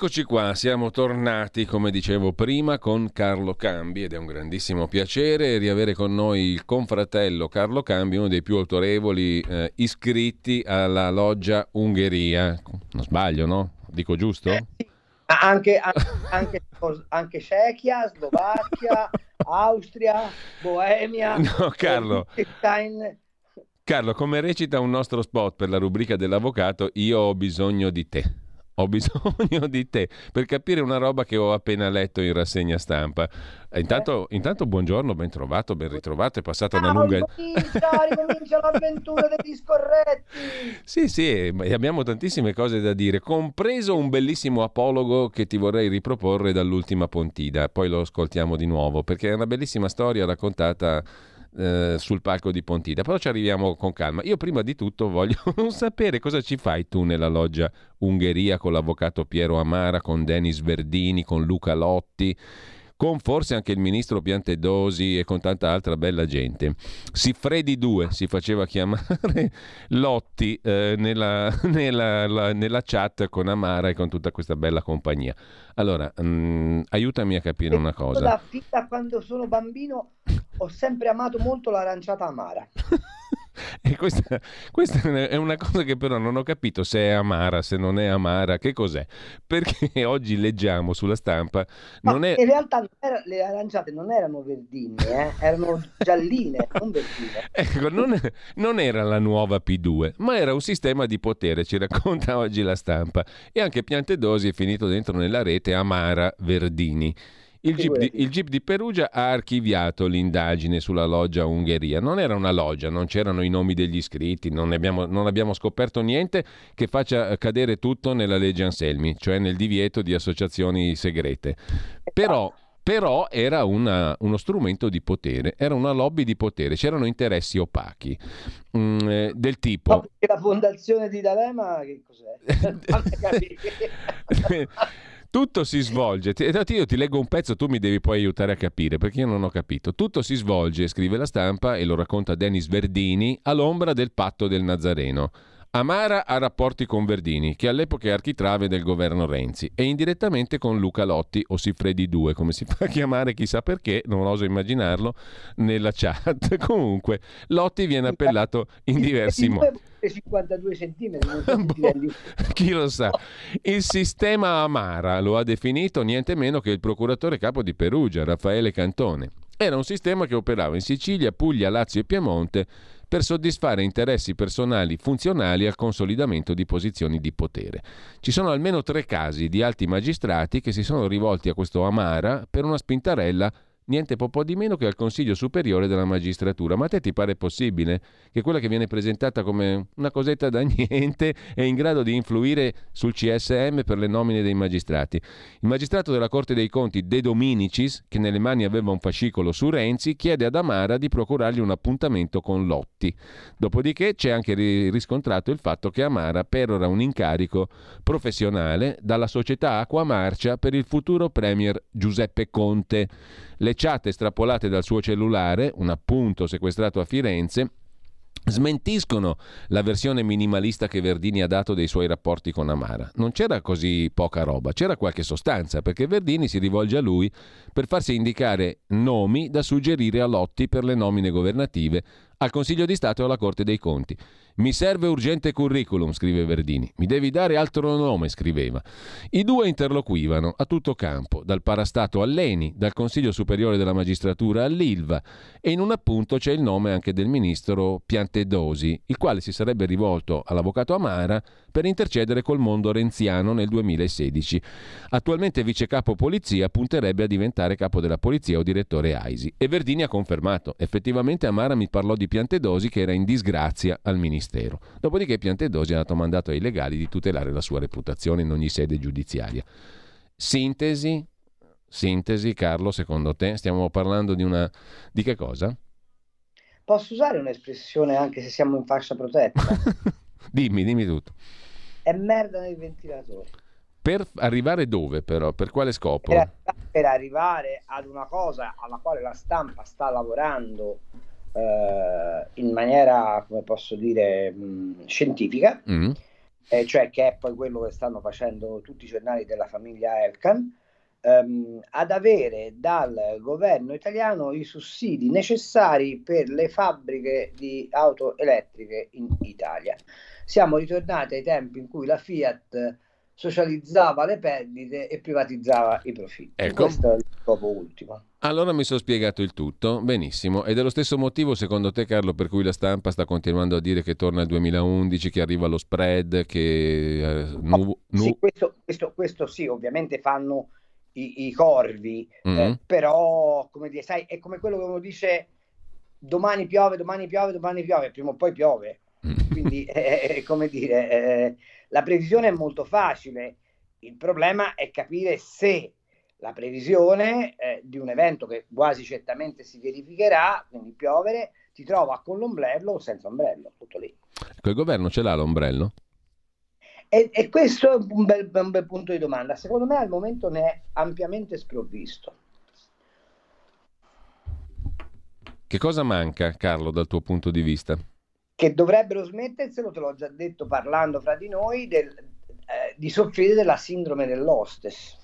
Eccoci qua, siamo tornati, come dicevo prima, con Carlo Cambi ed è un grandissimo piacere riavere con noi il confratello Carlo Cambi, uno dei più autorevoli eh, iscritti alla loggia Ungheria. Non sbaglio, no? Dico giusto? Eh, anche, anche, anche Cechia, Slovacchia, Austria, Boemia. No, Carlo. Carlo, come recita un nostro spot per la rubrica dell'avvocato, io ho bisogno di te ho bisogno di te per capire una roba che ho appena letto in rassegna stampa. Intanto, intanto buongiorno, ben trovato, ben ritrovato, è passata una lunga... Ricomincia, ricomincia l'avventura degli scorretti! Sì, sì, abbiamo tantissime cose da dire, compreso un bellissimo apologo che ti vorrei riproporre dall'ultima Pontida, poi lo ascoltiamo di nuovo, perché è una bellissima storia raccontata eh, sul palco di Pontida. Però ci arriviamo con calma. Io prima di tutto voglio sapere cosa ci fai tu nella loggia Ungheria con l'avvocato Piero Amara, con Denis Verdini, con Luca Lotti con forse anche il ministro Piantedosi e con tanta altra bella gente. Siffredi 2 si faceva chiamare Lotti eh, nella, nella, la, nella, chat con Amara e con tutta questa bella compagnia. Allora, mh, mm, aiutami a capire una cosa. Da, da quando sono bambino ho sempre amato molto l'aranciata amara. E questa, questa, è una cosa che però non ho capito se è amara, se non è amara, che cos'è? Perché oggi leggiamo sulla stampa. Non è... In realtà era, le aranciate non erano verdine, eh? erano gialline, non verdine. Ecco, non, non, era la nuova P2, ma era un sistema di potere, ci racconta oggi la stampa. E anche Piantedosi è finito dentro nella rete Amara Verdini. Il GIP, di, il GIP, di, Perugia ha archiviato l'indagine sulla loggia Ungheria. Non era una loggia, non c'erano i nomi degli iscritti, non abbiamo, non abbiamo scoperto niente che faccia cadere tutto nella legge Anselmi, cioè nel divieto di associazioni segrete. Però, però era una, uno strumento di potere, era una lobby di potere, c'erano interessi opachi mm, eh, del tipo... No, la fondazione di D'Alema che cos'è? Tutto si svolge, io ti leggo un pezzo, tu mi devi poi aiutare a capire, perché io non ho capito. Tutto si svolge, scrive la stampa e lo racconta Denis Verdini, all'ombra del patto del Nazareno. Amara ha rapporti con Verdini, che all'epoca è architrave del governo Renzi, e indirettamente con Luca Lotti, o Siffredi 2, come si fa a chiamare, chissà perché, non oso immaginarlo, nella chat. Comunque, Lotti viene appellato in diversi modi. 52 centimetri. boh, chi lo sa. Il sistema Amara lo ha definito niente meno che il procuratore capo di Perugia, Raffaele Cantone. Era un sistema che operava in Sicilia, Puglia, Lazio e Piemonte per soddisfare interessi personali funzionali al consolidamento di posizioni di potere. Ci sono almeno tre casi di alti magistrati che si sono rivolti a questo Amara per una spintarella niente po' di meno che al Consiglio Superiore della Magistratura. Ma a te ti pare possibile che quella che viene presentata come una cosetta da niente è in grado di influire sul CSM per le nomine dei magistrati? Il magistrato della Corte dei Conti De Dominicis, che nelle mani aveva un fascicolo su Renzi, chiede ad Amara di procurargli un appuntamento con Lotti. Dopodiché c'è anche riscontrato il fatto che Amara perora un incarico professionale dalla società Acqua Marcia per il futuro premier Giuseppe Conte. Le chat estrapolate dal suo cellulare, un appunto sequestrato a Firenze, smentiscono la versione minimalista che Verdini ha dato dei suoi rapporti con Amara. Non c'era così poca roba, c'era qualche sostanza, perché Verdini si rivolge a lui per farsi indicare nomi da suggerire a Lotti per le nomine governative al Consiglio di Stato e alla Corte dei Conti. Mi serve urgente curriculum, scrive Verdini. Mi devi dare altro nome, scriveva. I due interloquivano a tutto campo, dal parastato all'ENI, dal Consiglio Superiore della Magistratura all'ILVA e in un appunto c'è il nome anche del ministro Piantedosi, il quale si sarebbe rivolto all'avvocato Amara per intercedere col mondo renziano nel 2016. Attualmente vice capo polizia punterebbe a diventare capo della polizia o direttore AISI. E Verdini ha confermato, effettivamente Amara mi parlò di Piantedosi che era in disgrazia al ministero. Dopodiché Piantedosi ha dato mandato ai legali di tutelare la sua reputazione in ogni sede giudiziaria. Sintesi? Sintesi, Carlo, secondo te? Stiamo parlando di una... di che cosa? Posso usare un'espressione anche se siamo in fascia protetta? dimmi, dimmi tutto. È merda nel ventilatore. Per arrivare dove però? Per quale scopo? Per, per arrivare ad una cosa alla quale la stampa sta lavorando eh, in maniera, come posso dire, mh, scientifica, mm. eh, cioè che è poi quello che stanno facendo tutti i giornali della famiglia Elkan, ehm, ad avere dal governo italiano i sussidi necessari per le fabbriche di auto elettriche in Italia. Siamo ritornati ai tempi in cui la Fiat socializzava le perdite e privatizzava i profitti. Ecco. Questo è il scopo ultimo. Allora mi sono spiegato il tutto, benissimo. Ed è lo stesso motivo, secondo te, Carlo, per cui la stampa sta continuando a dire che torna al 2011, che arriva lo spread, che... Eh, nu- nu- sì, questo, questo, questo, sì, ovviamente fanno i, i corvi, mm-hmm. eh, però, come dire, sai, è come quello che uno dice domani piove, domani piove, domani piove, prima o poi piove. Mm. Quindi, è, come dire... Eh, la previsione è molto facile, il problema è capire se la previsione eh, di un evento che quasi certamente si verificherà, quindi piovere, ti trova con l'ombrello o senza ombrello, tutto lì. Ecco, il governo ce l'ha l'ombrello? E, e questo è un bel, un bel punto di domanda. Secondo me al momento ne è ampiamente sprovvisto. Che cosa manca, Carlo, dal tuo punto di vista? che dovrebbero smetterselo, te l'ho già detto parlando fra di noi, del, eh, di soffrire della sindrome dell'hostess.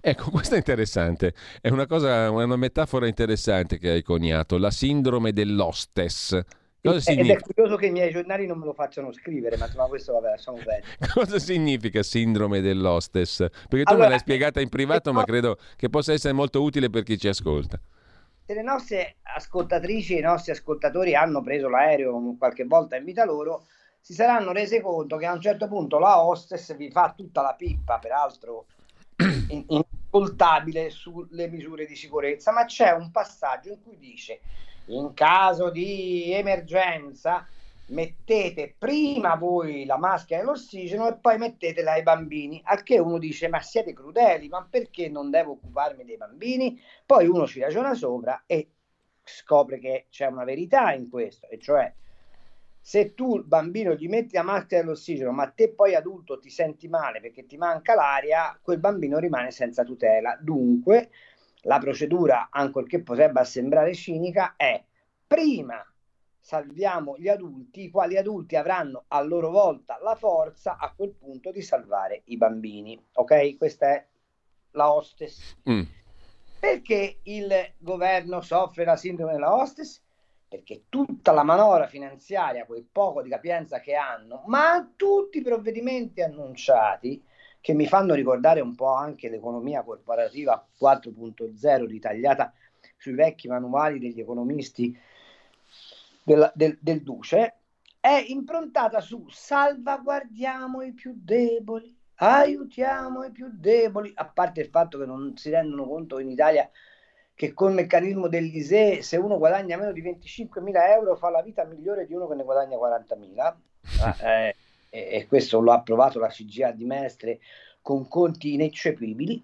Ecco, questo è interessante, è una, cosa, una metafora interessante che hai coniato, la sindrome dell'hostess. Cosa significa? Ed è curioso che i miei giornali non me lo facciano scrivere, ma questo vabbè, lasciamo perdere. Cosa significa sindrome dell'hostess? Perché tu allora, me l'hai spiegata in privato, ma credo che possa essere molto utile per chi ci ascolta se le nostre ascoltatrici e i nostri ascoltatori hanno preso l'aereo qualche volta in vita loro, si saranno resi conto che a un certo punto la hostess vi fa tutta la pippa, peraltro inascoltabile sulle misure di sicurezza, ma c'è un passaggio in cui dice in caso di emergenza mettete prima voi la maschera e l'ossigeno e poi mettetela ai bambini. A che uno dice: Ma siete crudeli, ma perché non devo occuparmi dei bambini? Poi uno ci ragiona sopra e scopre che c'è una verità in questo, e cioè se tu bambino gli metti la maschera e l'ossigeno, ma te poi adulto ti senti male perché ti manca l'aria, quel bambino rimane senza tutela. Dunque, la procedura, ancorché potrebbe sembrare cinica, è prima salviamo gli adulti, i quali adulti avranno a loro volta la forza a quel punto di salvare i bambini. Ok? Questa è la hostess. Mm. Perché il governo soffre la sindrome della hostess? Perché tutta la manovra finanziaria, quel poco di capienza che hanno, ma tutti i provvedimenti annunciati, che mi fanno ricordare un po' anche l'economia corporativa 4.0 ritagliata sui vecchi manuali degli economisti del, del, del Duce è improntata su salvaguardiamo i più deboli, aiutiamo i più deboli, a parte il fatto che non si rendono conto in Italia che col meccanismo dell'ISE se uno guadagna meno di 25.000 euro fa la vita migliore di uno che ne guadagna 40.000 ah, eh, e, questo lo ha approvato la CGA di Mestre con conti ineccepibili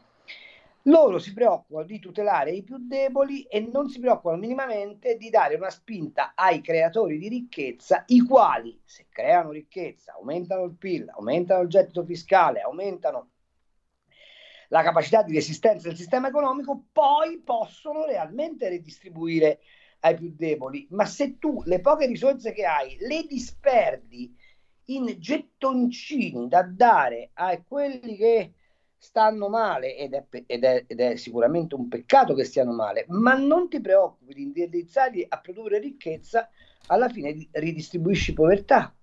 loro si preoccupano di tutelare i più deboli e non si preoccupano minimamente di dare una spinta ai creatori di ricchezza, i quali, se creano ricchezza, aumentano il PIL, aumentano il gettito fiscale, aumentano la capacità di resistenza del sistema economico, poi possono realmente redistribuire ai più deboli. Ma se tu le poche risorse che hai le disperdi in gettoncini da dare a quelli che stanno male ed è, ed, è, ed è, sicuramente un peccato che stiano male, ma non ti preoccupi di indirizzarli a produrre ricchezza, alla fine ridistribuisci povertà.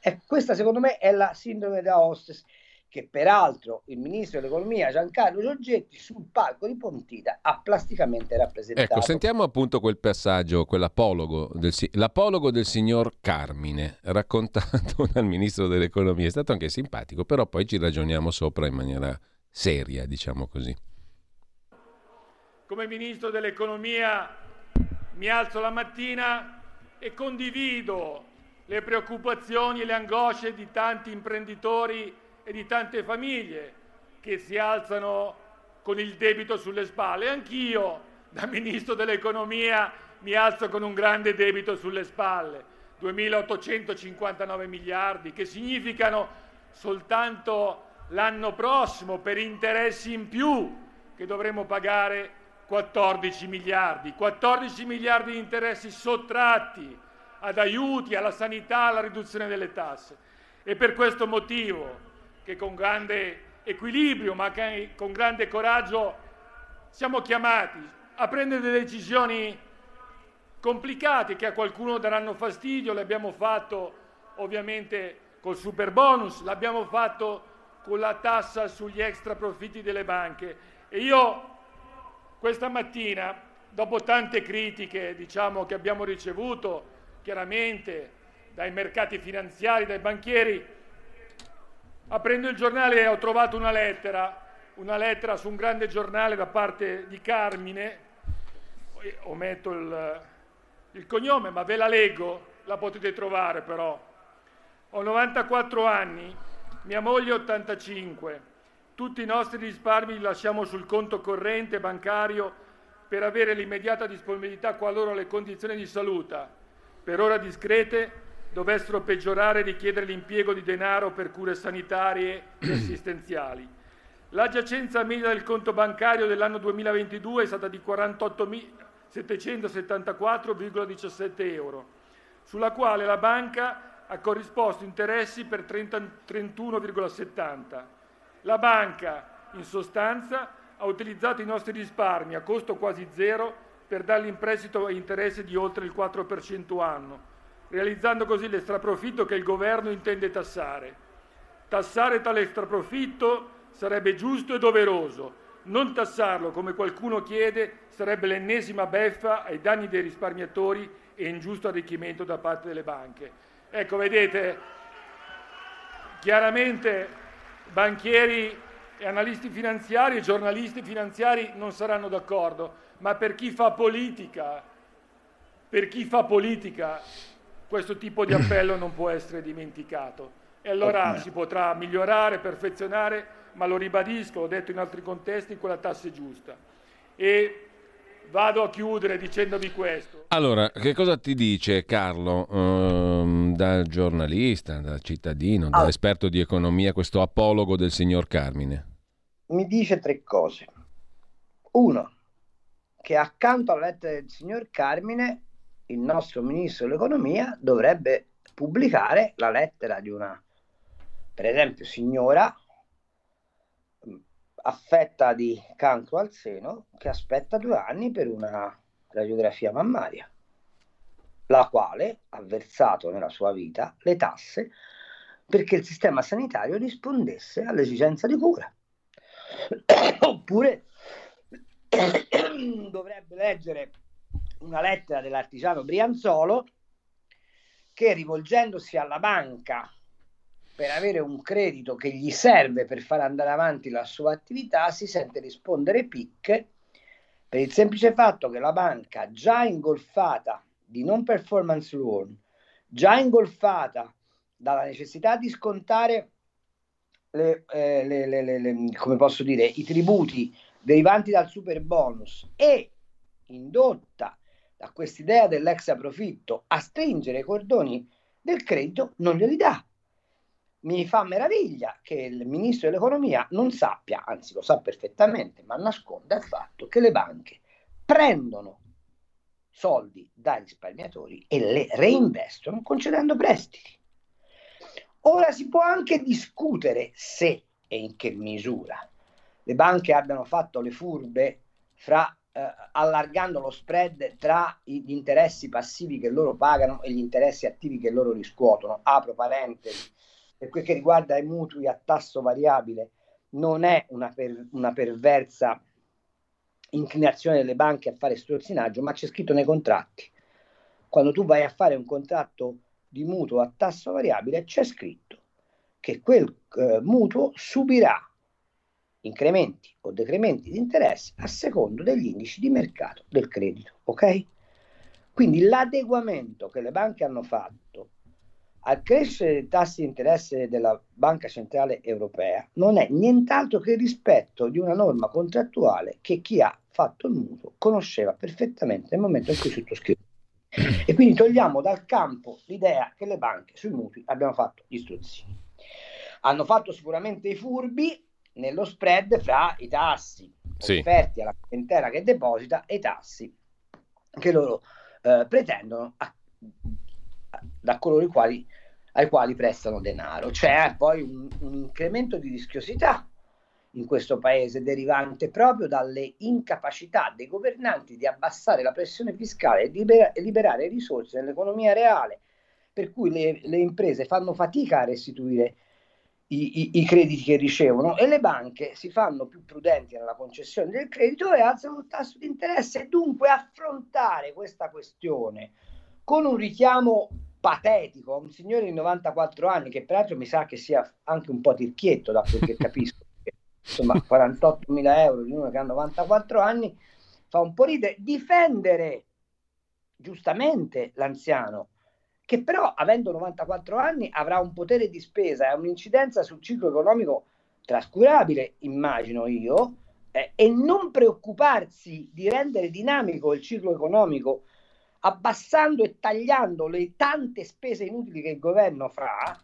E questa secondo me è la sindrome da hostess che peraltro il ministro dell'economia Giancarlo Giorgetti sul palco di Pontida ha plasticamente rappresentato. Ecco, sentiamo appunto quel passaggio, quell'apologo del, l'apologo del signor Carmine, raccontato dal ministro dell'economia. È stato anche simpatico, però poi ci ragioniamo sopra in maniera seria, diciamo così. Come ministro dell'economia mi alzo la mattina e condivido le preoccupazioni e le angosce di tanti imprenditori e di tante famiglie che si alzano con il debito sulle spalle. Anch'io, da Ministro dell'Economia, mi alzo con un grande debito sulle spalle, 2.859 miliardi, che significano soltanto l'anno prossimo per interessi in più che dovremo pagare 14 miliardi, 14 miliardi di interessi sottratti ad aiuti, alla sanità, alla riduzione delle tasse. E per questo motivo che con grande equilibrio, ma che con grande coraggio siamo chiamati a prendere delle decisioni complicate che a qualcuno daranno fastidio, l'abbiamo fatto ovviamente col super bonus, l'abbiamo fatto con la tassa sugli extra profitti delle banche. E io questa mattina, dopo tante critiche diciamo, che abbiamo ricevuto chiaramente dai mercati finanziari, dai banchieri, Aprendo il giornale ho trovato una lettera, una lettera su un grande giornale da parte di Carmine, ometto il, il cognome, ma ve la leggo, la potete trovare però. Ho 94 anni, mia moglie 85, tutti i nostri risparmi li lasciamo sul conto corrente bancario per avere l'immediata disponibilità qualora le condizioni di salute, per ora discrete, dovessero peggiorare e richiedere l'impiego di denaro per cure sanitarie e assistenziali. La giacenza media del conto bancario dell'anno 2022 è stata di 48.774,17 euro, sulla quale la banca ha corrisposto interessi per 31,70. La banca, in sostanza, ha utilizzato i nostri risparmi a costo quasi zero per dargli in prestito a interessi di oltre il 4% anno, realizzando così l'extraprofitto che il governo intende tassare. Tassare tale extraprofitto sarebbe giusto e doveroso, non tassarlo, come qualcuno chiede, sarebbe l'ennesima beffa ai danni dei risparmiatori e ingiusto arricchimento da parte delle banche. Ecco, vedete, chiaramente banchieri e analisti finanziari e giornalisti finanziari non saranno d'accordo, ma per chi fa politica, per chi fa politica questo tipo di appello non può essere dimenticato. E allora si potrà migliorare, perfezionare, ma lo ribadisco, l'ho detto in altri contesti, quella tassa è giusta. E vado a chiudere dicendovi questo. Allora, che cosa ti dice Carlo, ehm, da giornalista, da cittadino, ah. da esperto di economia, questo apologo del signor Carmine? Mi dice tre cose. Uno, che accanto alla lettera del signor Carmine il nostro ministro dell'economia dovrebbe pubblicare la lettera di una, per esempio, signora mm, affetta di cancro al seno che aspetta due anni per una radiografia mammaria, la quale ha versato nella sua vita le tasse perché il sistema sanitario rispondesse all'esigenza di cura. Oppure dovrebbe leggere una lettera dell'artigiano Brianzolo che rivolgendosi alla banca per avere un credito che gli serve per far andare avanti la sua attività si sente rispondere picche per il semplice fatto che la banca già ingolfata di non performance loan, già ingolfata dalla necessità di scontare le, eh, le, le, come posso dire, i tributi derivanti dal super bonus e indotta da quest'idea dell'extra profitto a stringere i cordoni del credito non glieli dà. Mi fa meraviglia che il ministro dell'economia non sappia, anzi lo sa perfettamente, ma nasconda il fatto che le banche prendono soldi dai risparmiatori e le reinvestono concedendo prestiti. Ora si può anche discutere se e in che misura le banche abbiano fatto le furbe fra allargando lo spread tra gli interessi passivi che loro pagano e gli interessi attivi che loro riscuotono. Apro parentesi, per quel che riguarda i mutui a tasso variabile non è una, per, una perversa inclinazione delle banche a fare strozzinaggio, ma c'è scritto nei contratti. Quando tu vai a fare un contratto di mutuo a tasso variabile, c'è scritto che quel eh, mutuo subirà incrementi o decrementi di interesse a secondo degli indici di mercato del credito, ok? Quindi l'adeguamento che le banche hanno fatto al crescere dei tassi di interesse della Banca Centrale Europea non è nient'altro che il rispetto di una norma contrattuale che chi ha fatto il mutuo conosceva perfettamente nel momento in cui sottoscrive. E quindi togliamo dal campo l'idea che le banche sui mutui abbiano fatto gli struzzini. Hanno fatto sicuramente i furbi nello spread fra i tassi sì. offerti alla clientela che deposita e i tassi che loro eh, pretendono a, a, da coloro i quali, ai quali prestano denaro. C'è poi un, un incremento di rischiosità in questo paese derivante proprio dalle incapacità dei governanti di abbassare la pressione fiscale e, libera- e liberare risorse nell'economia reale, per cui le, le imprese fanno fatica a restituire i, i, i, crediti che ricevono e le banche si fanno più prudenti nella concessione del credito e alzano il tasso di interesse. E dunque affrontare questa questione con un richiamo patetico a un signore di 94 anni che peraltro mi sa che sia anche un po' tirchietto da quel che capisco insomma 48 mila euro di uno che ha 94 anni fa un po' ridere. Difendere giustamente l'anziano che però avendo 94 anni avrà un potere di spesa e un'incidenza sul ciclo economico trascurabile, immagino io, eh, e non preoccuparsi di rendere dinamico il ciclo economico abbassando e tagliando le tante spese inutili che il governo fa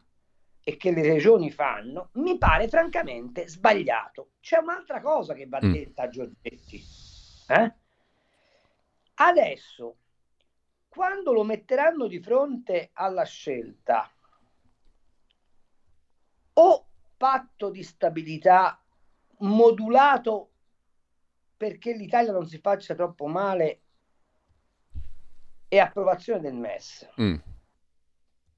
e che le regioni fanno, mi pare francamente sbagliato. C'è un'altra cosa che va mm. detta a Giorgetti. Eh? Adesso quando lo metteranno di fronte alla scelta o patto di stabilità modulato perché l'Italia non si faccia troppo male e approvazione del MES mm.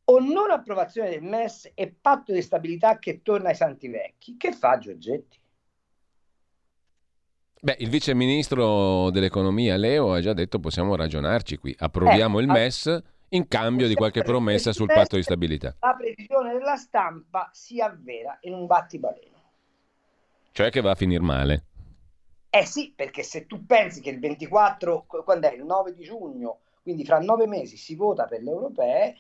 o non approvazione del MES e patto di stabilità che torna ai santi vecchi che fa Giorgetti? Beh, il vice ministro dell'economia Leo ha già detto possiamo ragionarci qui, approviamo eh, il MES in cambio di qualche promessa sul patto di stabilità. La previsione della stampa si avvera in un battibaleno. Cioè che va a finire male. Eh sì, perché se tu pensi che il 24, quando è il 9 di giugno, quindi fra nove mesi si vota per le europee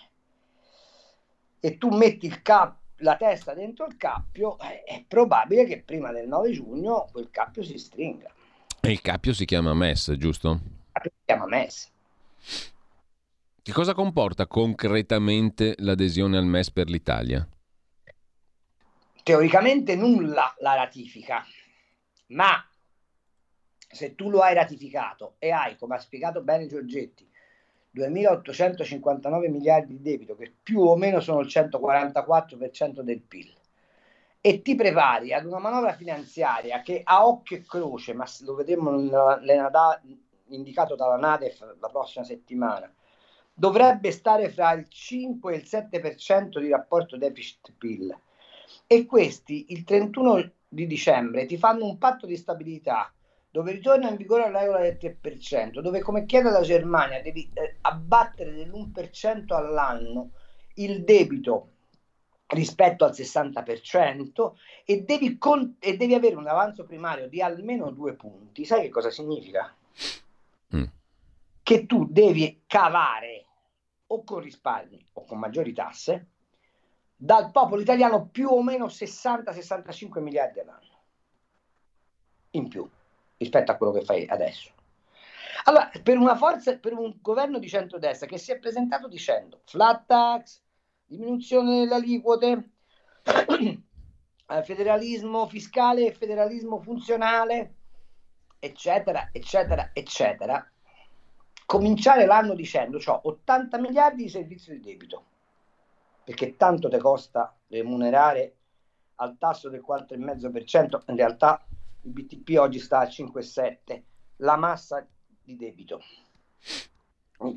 e tu metti il cap, la testa dentro il cappio, eh, è probabile che prima del 9 giugno quel cappio si stringa. E il cappio si chiama MES, giusto? Si chiama MES. Che cosa comporta concretamente l'adesione al MES per l'Italia? Teoricamente nulla la ratifica, ma se tu lo hai ratificato e hai, come ha spiegato bene Giorgetti, 2.859 miliardi di debito, che più o meno sono il 144% del PIL, e ti prepari ad una manovra finanziaria che a occhio e croce, ma lo vedremo indicato dalla Nadef la prossima settimana, dovrebbe stare fra il 5 e il 7% di rapporto deficit-PIL. E questi il 31 di dicembre ti fanno un patto di stabilità dove ritorna in vigore la regola del 3%, dove come chiede la Germania devi eh, abbattere dell'1% all'anno il debito rispetto al 60% e devi, con- e devi avere un avanzo primario di almeno due punti. Sai che cosa significa? Mm. Che tu devi cavare o con risparmi o con maggiori tasse dal popolo italiano più o meno 60-65 miliardi all'anno in più rispetto a quello che fai adesso. Allora, per una forza, per un governo di centrodestra che si è presentato dicendo flat tax, diminuzione delle aliquote, federalismo fiscale e federalismo funzionale, eccetera, eccetera, eccetera, cominciare l'anno dicendo ho 80 miliardi di servizio di debito, perché tanto ti costa remunerare al tasso del 4,5%, in realtà il BTP oggi sta a 5,7, la massa di debito,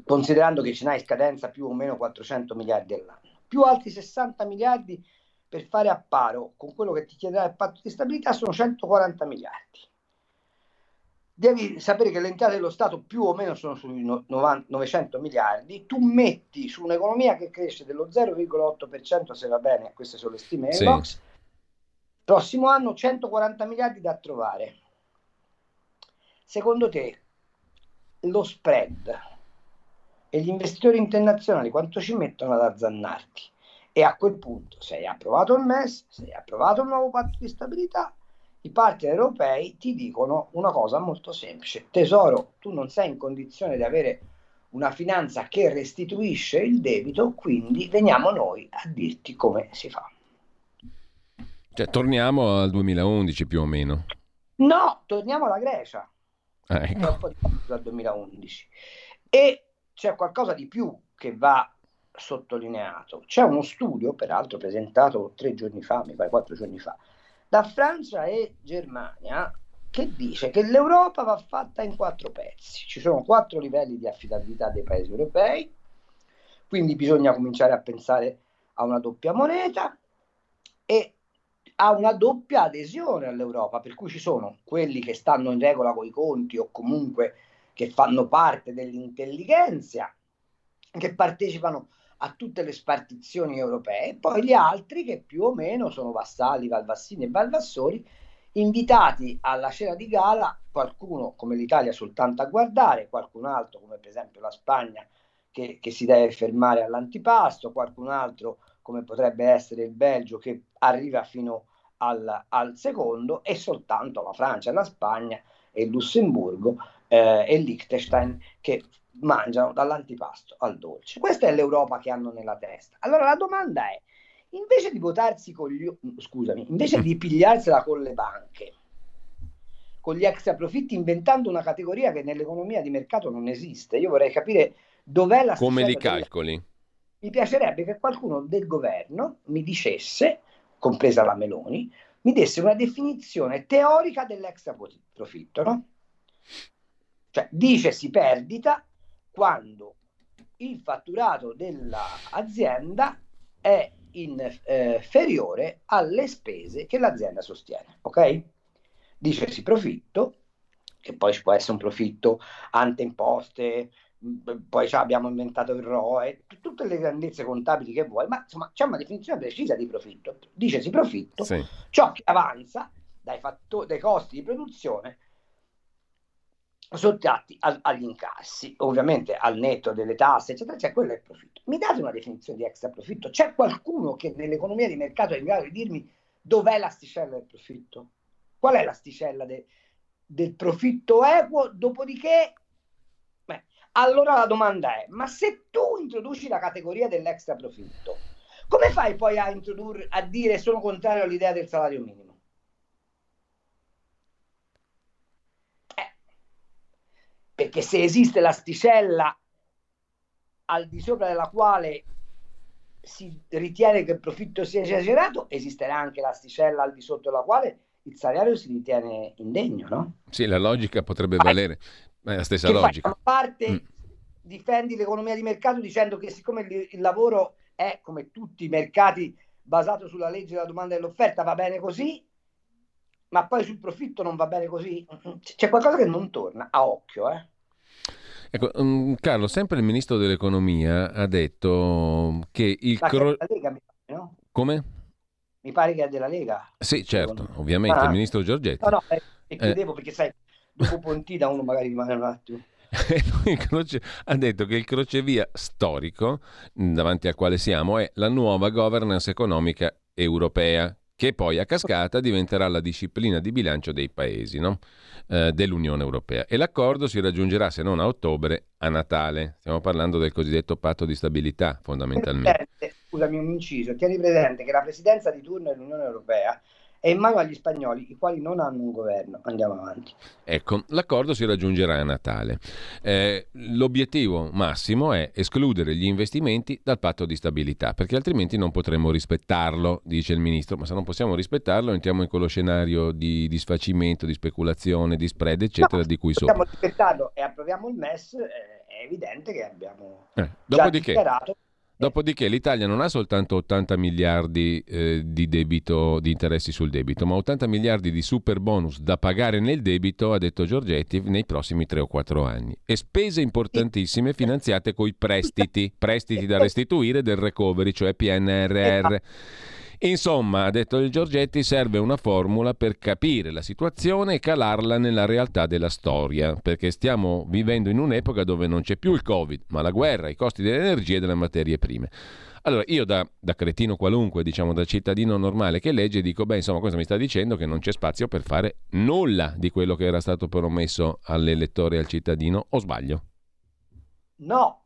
considerando che ce n'hai scadenza più o meno 400 miliardi all'anno, più altri 60 miliardi per fare apparo con quello che ti chiederà il patto di stabilità sono 140 miliardi. Devi sapere che le entrate dello Stato più o meno sono sui 900 miliardi, tu metti su un'economia che cresce dello 0,8% se va bene, queste sono le stime sì. Box, prossimo anno 140 miliardi da trovare. Secondo te lo spread e gli investitori internazionali quanto ci mettono ad azzannarti? E a quel punto, se hai approvato il MES, se hai approvato il nuovo patto di stabilità, i partner europei ti dicono una cosa molto semplice. Tesoro, tu non sei in condizione di avere una finanza che restituisce il debito, quindi veniamo noi a dirti come si fa. Cioè, torniamo al 2011 più o meno. No, torniamo alla Grecia. Ah, ecco. Dal 2011. E c'è qualcosa di più che va sottolineato. C'è uno studio, peraltro presentato tre giorni fa, mi pare quattro giorni fa, da Francia e Germania, che dice che l'Europa va fatta in quattro pezzi. Ci sono quattro livelli di affidabilità dei paesi europei, quindi bisogna cominciare a pensare a una doppia moneta e a una doppia adesione all'Europa, per cui ci sono quelli che stanno in regola con i conti o comunque che fanno parte dell'intelligenza, che partecipano a tutte le spartizioni europee, poi gli altri che più o meno sono vassalli, Valvassini e Valvassori, invitati alla cena di gala, qualcuno come l'Italia soltanto a guardare, qualcun altro come per esempio la Spagna che, che si deve fermare all'antipasto, qualcun altro come potrebbe essere il Belgio che arriva fino al, al secondo e soltanto la Francia, la Spagna e il Lussemburgo eh, e Liechtenstein che mangiano dall'antipasto al dolce. Questa è l'Europa che hanno nella testa. Allora la domanda è, invece di votarsi con gli... scusami, invece di pigliarsela con le banche, con gli extra profitti, inventando una categoria che nell'economia di mercato non esiste, io vorrei capire dov'è la... Come li calcoli? Mi piacerebbe che qualcuno del governo mi dicesse, compresa la Meloni, mi desse una definizione teorica dell'extra profitto, no? Cioè, dicesi perdita quando il fatturato dell'azienda è inferiore eh, alle spese che l'azienda sostiene, ok? Dicesi profitto, che poi ci può essere un profitto ante imposte, poi abbiamo inventato il ROE, tutte le grandezze contabili che vuoi, ma insomma c'è una definizione precisa di profitto. Dicesi profitto, sì. ciò che avanza dai, fatto- dai costi di produzione sottratti al, agli incassi, ovviamente al netto delle tasse, eccetera, c'è quello è il profitto. Mi date una definizione di extra profitto? C'è qualcuno che nell'economia di mercato è in grado di dirmi dov'è l'asticella del profitto? Qual è l'asticella de, del profitto equo? Dopodiché, allora la domanda è, ma se tu introduci la categoria dell'extra profitto, come fai poi a, introdurre, a dire sono contrario all'idea del salario minimo? perché se esiste l'asticella al di sopra della quale si ritiene che il profitto sia esagerato, esisterà anche l'asticella al di sotto della quale il salario si ritiene indegno, no? Sì, la logica potrebbe valere, è la stessa logica. a parte mm. difendi l'economia di mercato dicendo che siccome il, il lavoro è, come tutti i mercati, basato sulla legge della domanda e dell'offerta, va bene così, ma poi sul profitto non va bene così. C'è qualcosa che non torna a occhio, eh. Ecco, um, Carlo, sempre il ministro dell'economia ha detto che il cro... Lega, no? Come? Mi pare che è della Lega. Sì, certo, ovviamente, ah. il ministro Giorgetti. No, no, eh, chiudevo eh. perché sai, dopo Pontida uno magari rimane un attimo. ha detto che il crocevia storico davanti al quale siamo è la nuova governance economica europea che poi a cascata diventerà la disciplina di bilancio dei paesi no? eh, dell'Unione Europea. E l'accordo si raggiungerà, se non a ottobre, a Natale. Stiamo parlando del cosiddetto patto di stabilità, fondamentalmente. Scusami un inciso, tieni presente che la presidenza di turno dell'Unione Europea è in mano agli spagnoli, i quali non hanno un governo. Andiamo avanti. Ecco, l'accordo si raggiungerà a Natale. Eh, l'obiettivo massimo è escludere gli investimenti dal patto di stabilità, perché altrimenti non potremo rispettarlo, dice il ministro. Ma se non possiamo rispettarlo, entriamo in quello scenario di disfacimento, di speculazione, di spread, eccetera, no, di cui sopra. Se possiamo rispettarlo e approviamo il MES, eh, è evidente che abbiamo eh, già dichiarato Dopodiché l'Italia non ha soltanto 80 miliardi eh, di debito, di interessi sul debito, ma 80 miliardi di super bonus da pagare nel debito, ha detto Giorgetti, nei prossimi 3 o 4 anni. E spese importantissime finanziate coi prestiti, prestiti da restituire del recovery, cioè PNRR. Insomma, ha detto il Giorgetti, serve una formula per capire la situazione e calarla nella realtà della storia, perché stiamo vivendo in un'epoca dove non c'è più il Covid, ma la guerra, i costi dell'energia e delle materie prime. Allora, io da, da, cretino qualunque, diciamo da cittadino normale che legge, dico, beh, insomma, cosa mi sta dicendo? Che non c'è spazio per fare nulla di quello che era stato promesso all'elettore e al cittadino, o sbaglio? No,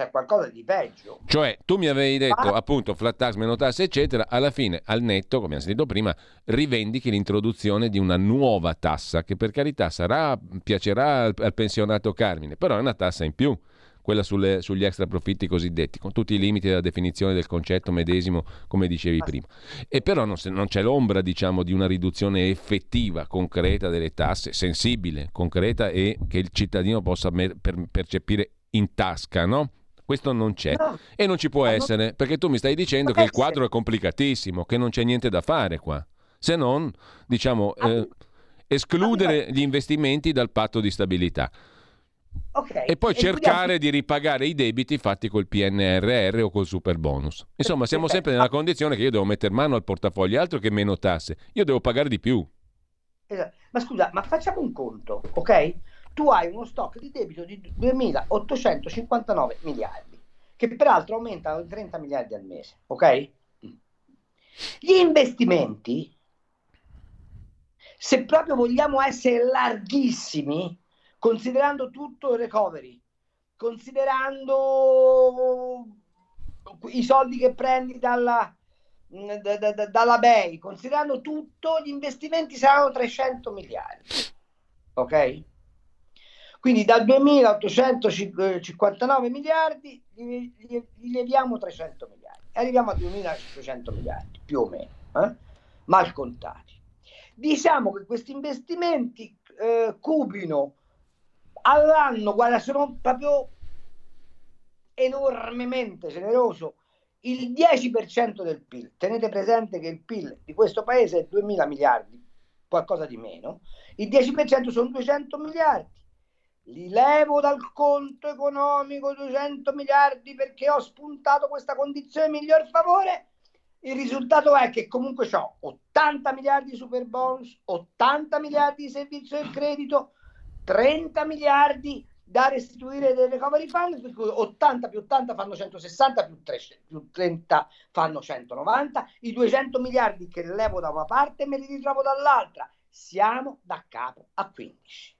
c'è qualcosa di peggio. Cioè, tu mi avevi detto ah. appunto flat tax, meno tasse, eccetera, alla fine, al netto, come abbiamo sentito prima, rivendichi l'introduzione di una nuova tassa che per carità sarà, piacerà al, al pensionato Carmine, però è una tassa in più quella sulle, sugli extra profitti cosiddetti, con tutti i limiti della definizione del concetto medesimo, come dicevi prima. E però non, non, c'è l'ombra, diciamo, di una riduzione effettiva, concreta delle tasse, sensibile, concreta e che il cittadino possa mer- per- percepire in tasca, no? Questo non c'è no. e non ci può no, essere perché tu mi stai dicendo che il quadro è complicatissimo, che non c'è niente da fare qua, se non, diciamo, eh, escludere gli investimenti dal patto di stabilità. Okay. E poi e cercare di ripagare i debiti fatti col PNRR o col super bonus. Insomma, siamo sempre nella condizione che io devo mettere mano al portafoglio, altro che meno tasse. Io devo pagare di più. Esatto. Ma scusa, ma facciamo un conto, ok? Tu hai uno stock di debito di 2.859 miliardi, che peraltro aumentano di 30 miliardi al mese, ok? Gli investimenti, se proprio vogliamo essere larghissimi, considerando tutto il recovery, considerando i soldi che prendi dalla, da, da, da, dalla BEI, considerando tutto, gli investimenti saranno 300 miliardi. Ok? Quindi da 2.859 miliardi gli, leviamo 300 miliardi arriviamo a 2.500 miliardi, più o meno, eh? mal contati. Diciamo che questi investimenti eh, cubino all'anno, guarda, sono proprio enormemente generoso, il 10% del PIL. Tenete presente che il PIL di questo paese è 2.000 miliardi, qualcosa di meno. Il 10% sono 200 miliardi li levo dal conto economico 200 miliardi perché ho spuntato questa condizione miglior favore. Il risultato è che comunque ho 80 miliardi di super bonus, 80 miliardi di servizio del credito, 30 miliardi da restituire del recovery fund, per cui 80 più 80 fanno 160 più, 3, più 30 fanno 190, i 200 miliardi che levo da una parte me li ritrovo dall'altra. Siamo da capo a 15.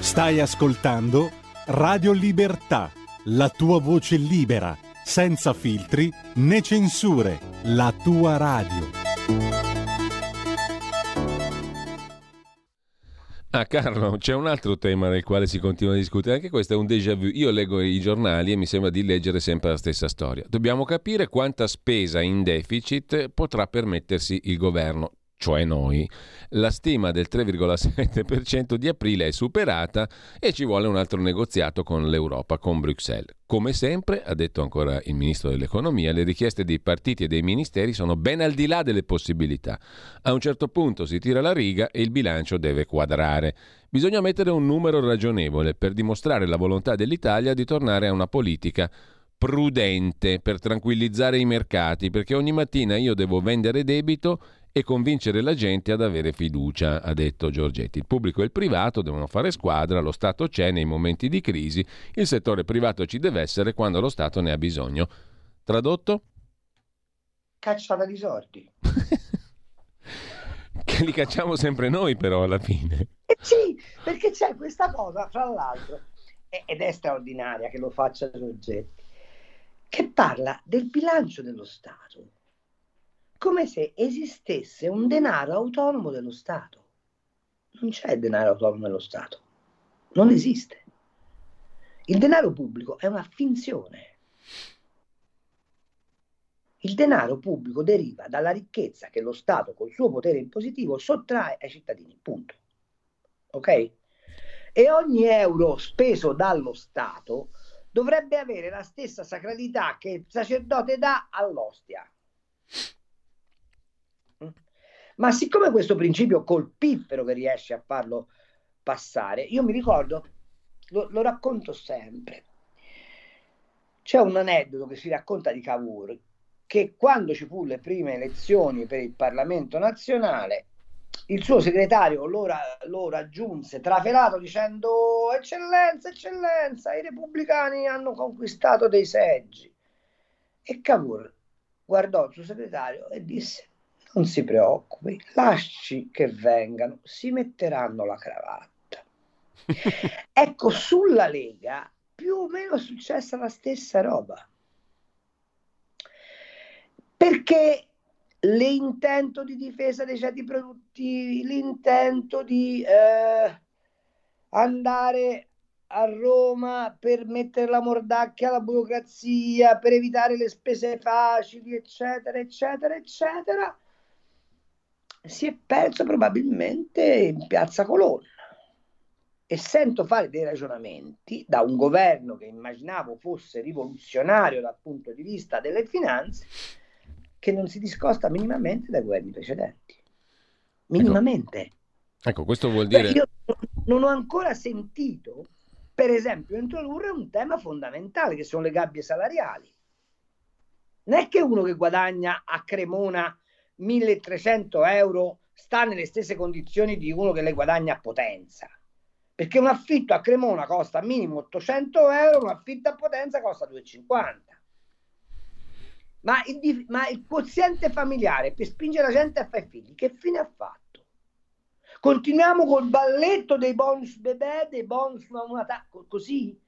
Stai ascoltando Radio Libertà, la tua voce libera, senza filtri né censure, la tua radio. Ah Carlo, c'è un altro tema del quale si continua a discutere, anche questo è un déjà vu. Io leggo i giornali e mi sembra di leggere sempre la stessa storia. Dobbiamo capire quanta spesa in deficit potrà permettersi il governo cioè noi, la stima del 3,7% di aprile è superata e ci vuole un altro negoziato con l'Europa, con Bruxelles. Come sempre, ha detto ancora il ministro dell'economia, le richieste dei partiti e dei ministeri sono ben al di là delle possibilità. A un certo punto si tira la riga e il bilancio deve quadrare. Bisogna mettere un numero ragionevole per dimostrare la volontà dell'Italia di tornare a una politica prudente per tranquillizzare i mercati, perché ogni mattina io devo vendere debito e convincere la gente ad avere fiducia, ha detto Giorgetti. Il pubblico e il privato devono fare squadra, lo Stato c'è nei momenti di crisi, il settore privato ci deve essere quando lo Stato ne ha bisogno. Tradotto? Cacciata di sordi. che li cacciamo sempre noi però alla fine. Eh sì, perché c'è questa cosa, fra l'altro, ed è straordinaria che lo faccia Giorgetti che parla del bilancio dello Stato come se esistesse un denaro autonomo dello Stato. Non c'è denaro autonomo dello Stato, non esiste. Il denaro pubblico è una finzione. Il denaro pubblico deriva dalla ricchezza che lo Stato col suo potere impositivo sottrae ai cittadini, punto. Ok? E ogni euro speso dallo Stato dovrebbe avere la stessa sacralità che il sacerdote dà all'ostia. Ma siccome questo principio colpifero che riesce a farlo passare, io mi ricordo, lo, lo racconto sempre. C'è un aneddoto che si racconta di Cavour che quando ci fu le prime elezioni per il Parlamento nazionale, il suo segretario lo, lo raggiunse trafelato dicendo eccellenza, eccellenza, i repubblicani hanno conquistato dei seggi. E Cavour guardò il suo segretario e disse non si preoccupi, lasci che vengano, si metteranno la cravatta. ecco, sulla Lega più o meno è successa la stessa roba. Perché l'intento di difesa dei ceti produttivi, l'intento di eh, andare a Roma per mettere la mordacchia alla burocrazia, per evitare le spese facili, eccetera, eccetera, eccetera, si è perso probabilmente in piazza Colonna. E sento fare dei ragionamenti da un governo che immaginavo fosse rivoluzionario dal punto di vista delle finanze, che non si discosta minimamente dai governi precedenti. Minimamente. Ecco, ecco questo vuol dire... Beh, io non ho ancora sentito, per esempio, introdurre un tema fondamentale che sono le gabbie salariali. Non è che uno che guadagna a Cremona 1300 euro sta nelle stesse condizioni di uno che le guadagna a Potenza. Perché un affitto a Cremona costa minimo 800 euro, un affitto a Potenza costa 250. Ma il, ma il quoziente familiare per spingere la gente a fare figli, che fine ha fatto? Continuiamo col balletto dei bonus bebè, dei bonus una così?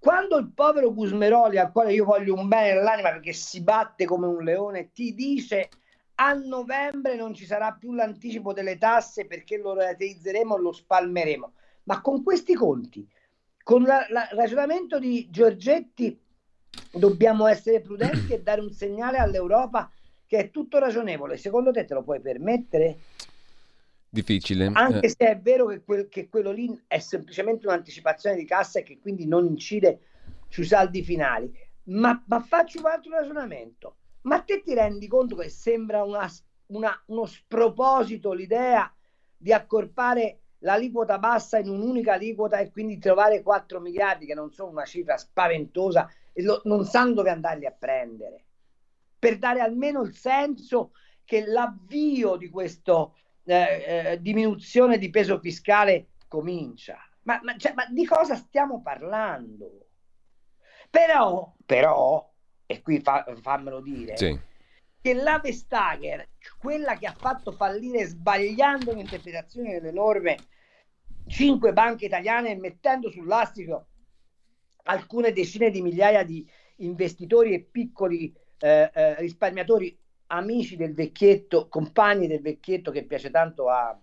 Quando il povero Gusmeroli, al quale io voglio un bene nell'anima perché si batte come un leone, ti dice a novembre non ci sarà più l'anticipo delle tasse perché lo rateizzeremo e lo spalmeremo. Ma con questi conti, con il ragionamento di Giorgetti, dobbiamo essere prudenti e dare un segnale all'Europa che è tutto ragionevole. Secondo te te lo puoi permettere? Difficile. Anche eh. se è vero che, quel, che quello lì è semplicemente un'anticipazione di cassa e che quindi non incide sui saldi finali. Ma, ma faccio un altro ragionamento. Ma te ti rendi conto che sembra una, una, uno sproposito l'idea di accorpare l'aliquota bassa in un'unica aliquota e quindi trovare 4 miliardi, che non sono una cifra spaventosa, e lo, non sanno dove andarli a prendere, per dare almeno il senso che l'avvio di questo eh, eh, diminuzione di peso fiscale comincia. Ma, ma, cioè, ma, di cosa stiamo parlando? Però, però e qui fa, fammelo dire, sì. che la Vestager, quella che ha fatto fallire sbagliando l'interpretazione delle norme cinque banche italiane e mettendo sull'astico alcune decine di migliaia di investitori e piccoli eh, eh, risparmiatori amici del vecchietto, compagni del vecchietto che piace tanto a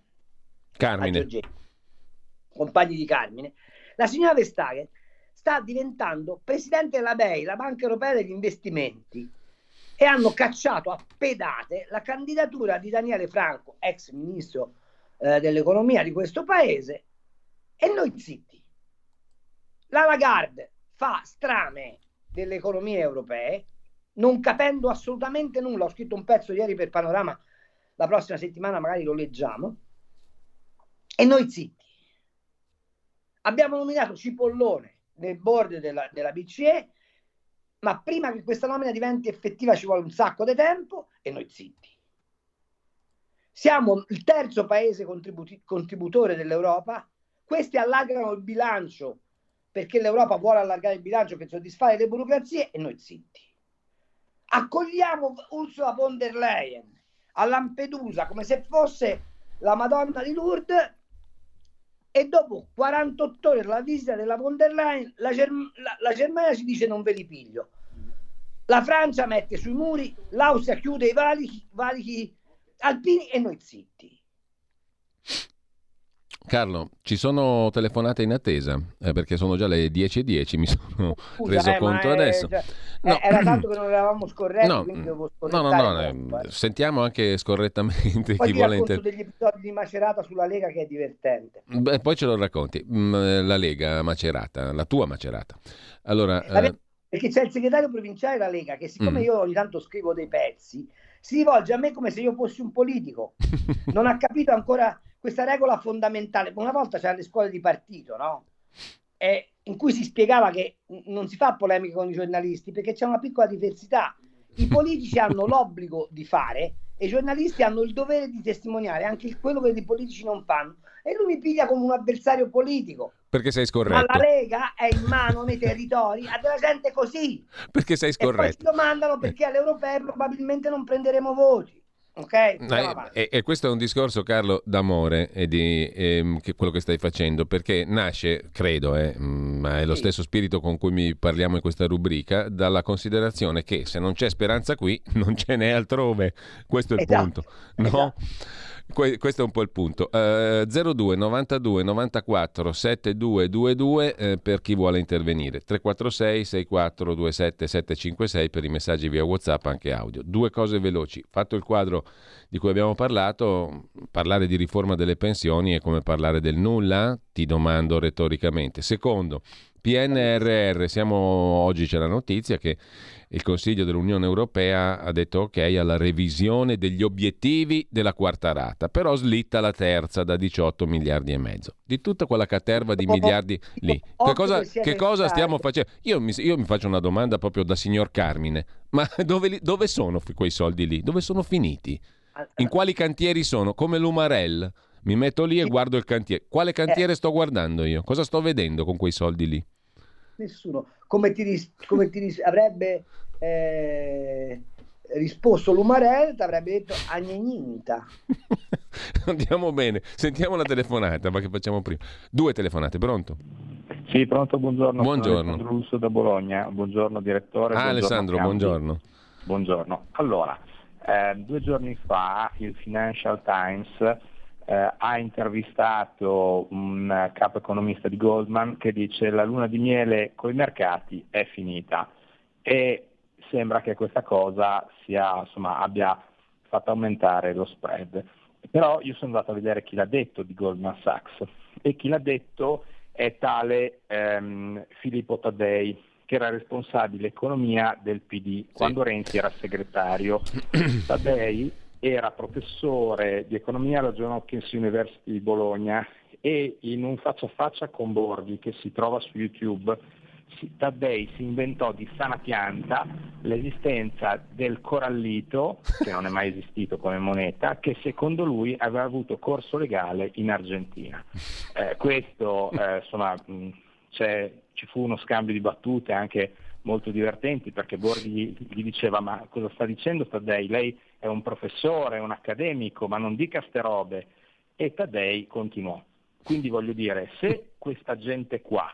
Carmine. A compagni di Carmine. La signora Vestager sta diventando presidente della BEI, la Banca Europea degli Investimenti, e hanno cacciato a pedate la candidatura di Daniele Franco, ex ministro eh, dell'economia di questo paese, e noi zitti. La Lagarde fa strame delle economie europee, non capendo assolutamente nulla. Ho scritto un pezzo ieri per Panorama, la prossima settimana magari lo leggiamo. E noi zitti. Abbiamo nominato Cipollone nel board della, della BCE, ma prima che questa nomina diventi effettiva ci vuole un sacco di tempo e noi zitti. Siamo il terzo paese contributi- contributore dell'Europa, questi allargano il bilancio perché l'Europa vuole allargare il bilancio per soddisfare le burocrazie e noi zitti accogliamo Ursula von der Leyen a Lampedusa come se fosse la Madonna di Lourdes e dopo 48 ore dalla visita della von der Leyen la, Germ- la, la Germania ci dice non ve li piglio. La Francia mette sui muri, l'Austria chiude i valichi, valichi alpini e noi zitti. Carlo, ci sono telefonate in attesa eh, perché sono già le 10.10, mi sono Scusa, reso eh, conto adesso. Cioè, no. Era tanto che non eravamo scorretti, no, no, no, no, eh, sentiamo anche scorrettamente poi chi vuole intervenire. degli episodi di Macerata sulla Lega che è divertente. Beh, poi ce lo racconti, mm, la Lega Macerata, la tua Macerata. Allora, eh... Perché c'è il segretario provinciale della Lega che siccome mm. io ogni tanto scrivo dei pezzi, si rivolge a me come se io fossi un politico. non ha capito ancora questa regola fondamentale. Una volta c'erano le scuole di partito, no? E in cui si spiegava che non si fa polemica con i giornalisti perché c'è una piccola diversità. I politici hanno l'obbligo di fare e i giornalisti hanno il dovere di testimoniare anche quello che i politici non fanno. E lui mi piglia come un avversario politico. Perché sei scorretto. Ma la Lega è in mano nei territori a della gente così. Perché sei scorretto. E poi si domandano perché alle europee probabilmente non prenderemo voti. Ok? E, e, questo è un discorso, Carlo, d'amore e di ehm, che quello che stai facendo, perché nasce, credo, eh, mm, ma è lo sì. stesso spirito con cui mi parliamo in questa rubrica, dalla considerazione che se non c'è speranza qui, non ce n'è altrove. Questo è il esatto. punto. No? Esatto. Que- questo è un po' il punto. Uh, 02 92 94 7222 eh, per chi vuole intervenire. 346 64 27 756 per i messaggi via WhatsApp anche audio. Due cose veloci. Fatto il quadro di cui abbiamo parlato, parlare di riforma delle pensioni è come parlare del nulla? Ti domando retoricamente. Secondo, PNRR, siamo oggi c'è la notizia che il Consiglio dell'Unione Europea ha detto ok alla revisione degli obiettivi della quarta rata, però slitta la terza da 18 miliardi e mezzo. Di tutta quella caterva di miliardi lì, che cosa, che cosa stiamo facendo? Io mi, io mi, faccio una domanda proprio da signor Carmine, ma dove, dove sono quei soldi lì? Dove sono finiti? In quali cantieri sono? Come l'Umarell? Mi metto lì e guardo il cantiere. Quale cantiere sto guardando io? Cosa sto vedendo con quei soldi lì? Nessuno. Come ti, ris- come ti ris- avrebbe eh, risposto Lumarel, ti avrebbe detto agneninta. Andiamo bene. Sentiamo la telefonata, ma che facciamo prima? Due telefonate, pronto? Sì, pronto, buongiorno. Buongiorno. Sono Alessandro Russo da Bologna. Buongiorno direttore. Ah, buongiorno, Alessandro, buongiorno. Buongiorno. Allora, eh, due giorni fa il Financial Times eh, ha intervistato un capo economista di Goldman che dice la luna di miele con i mercati è finita e sembra che questa cosa sia, insomma, abbia fatto aumentare lo spread. Però io sono andato a vedere chi l'ha detto di Goldman Sachs e chi l'ha detto è tale ehm, Filippo Taddei, che era responsabile economia del PD sì. quando Renzi era segretario. Taddei era professore di economia alla John Hopkins University di Bologna e in un faccia a faccia con Borghi che si trova su YouTube Taddei si inventò di sana pianta l'esistenza del corallito, che non è mai esistito come moneta, che secondo lui aveva avuto corso legale in Argentina. Eh, questo, eh, insomma, ci fu uno scambio di battute anche molto divertenti perché Borghi gli diceva ma cosa sta dicendo Taddei? Lei è un professore, è un accademico, ma non dica ste robe. E Taddei continuò. Quindi voglio dire, se questa gente qua,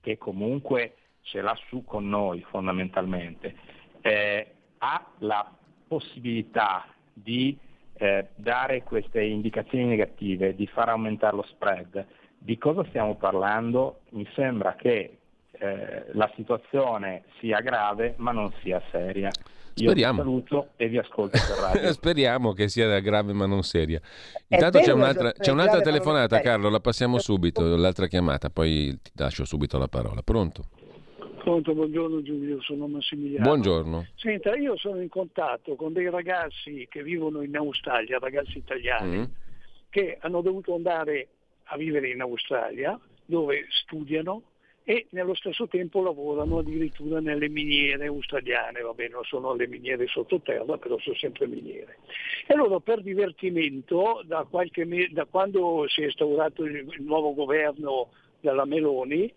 che comunque ce l'ha su con noi fondamentalmente, eh, ha la possibilità di eh, dare queste indicazioni negative, di far aumentare lo spread, di cosa stiamo parlando? Mi sembra che eh, la situazione sia grave ma non sia seria. Io Speriamo. vi saluto e vi ascolto per radio. Speriamo che sia grave ma non seria. Intanto c'è un'altra, c'è un'altra telefonata, Carlo, la passiamo subito, l'altra chiamata, poi ti lascio subito la parola. Pronto? Pronto, buongiorno Giulio, sono Massimiliano. Buongiorno. Senta, io sono in contatto con dei ragazzi che vivono in Australia, ragazzi italiani, mm. che hanno dovuto andare a vivere in Australia, dove studiano, e nello stesso tempo lavorano addirittura nelle miniere australiane, va bene, non sono le miniere sottoterra, però sono sempre miniere. E allora per divertimento, da, me- da quando si è instaurato il, il nuovo governo della Meloni,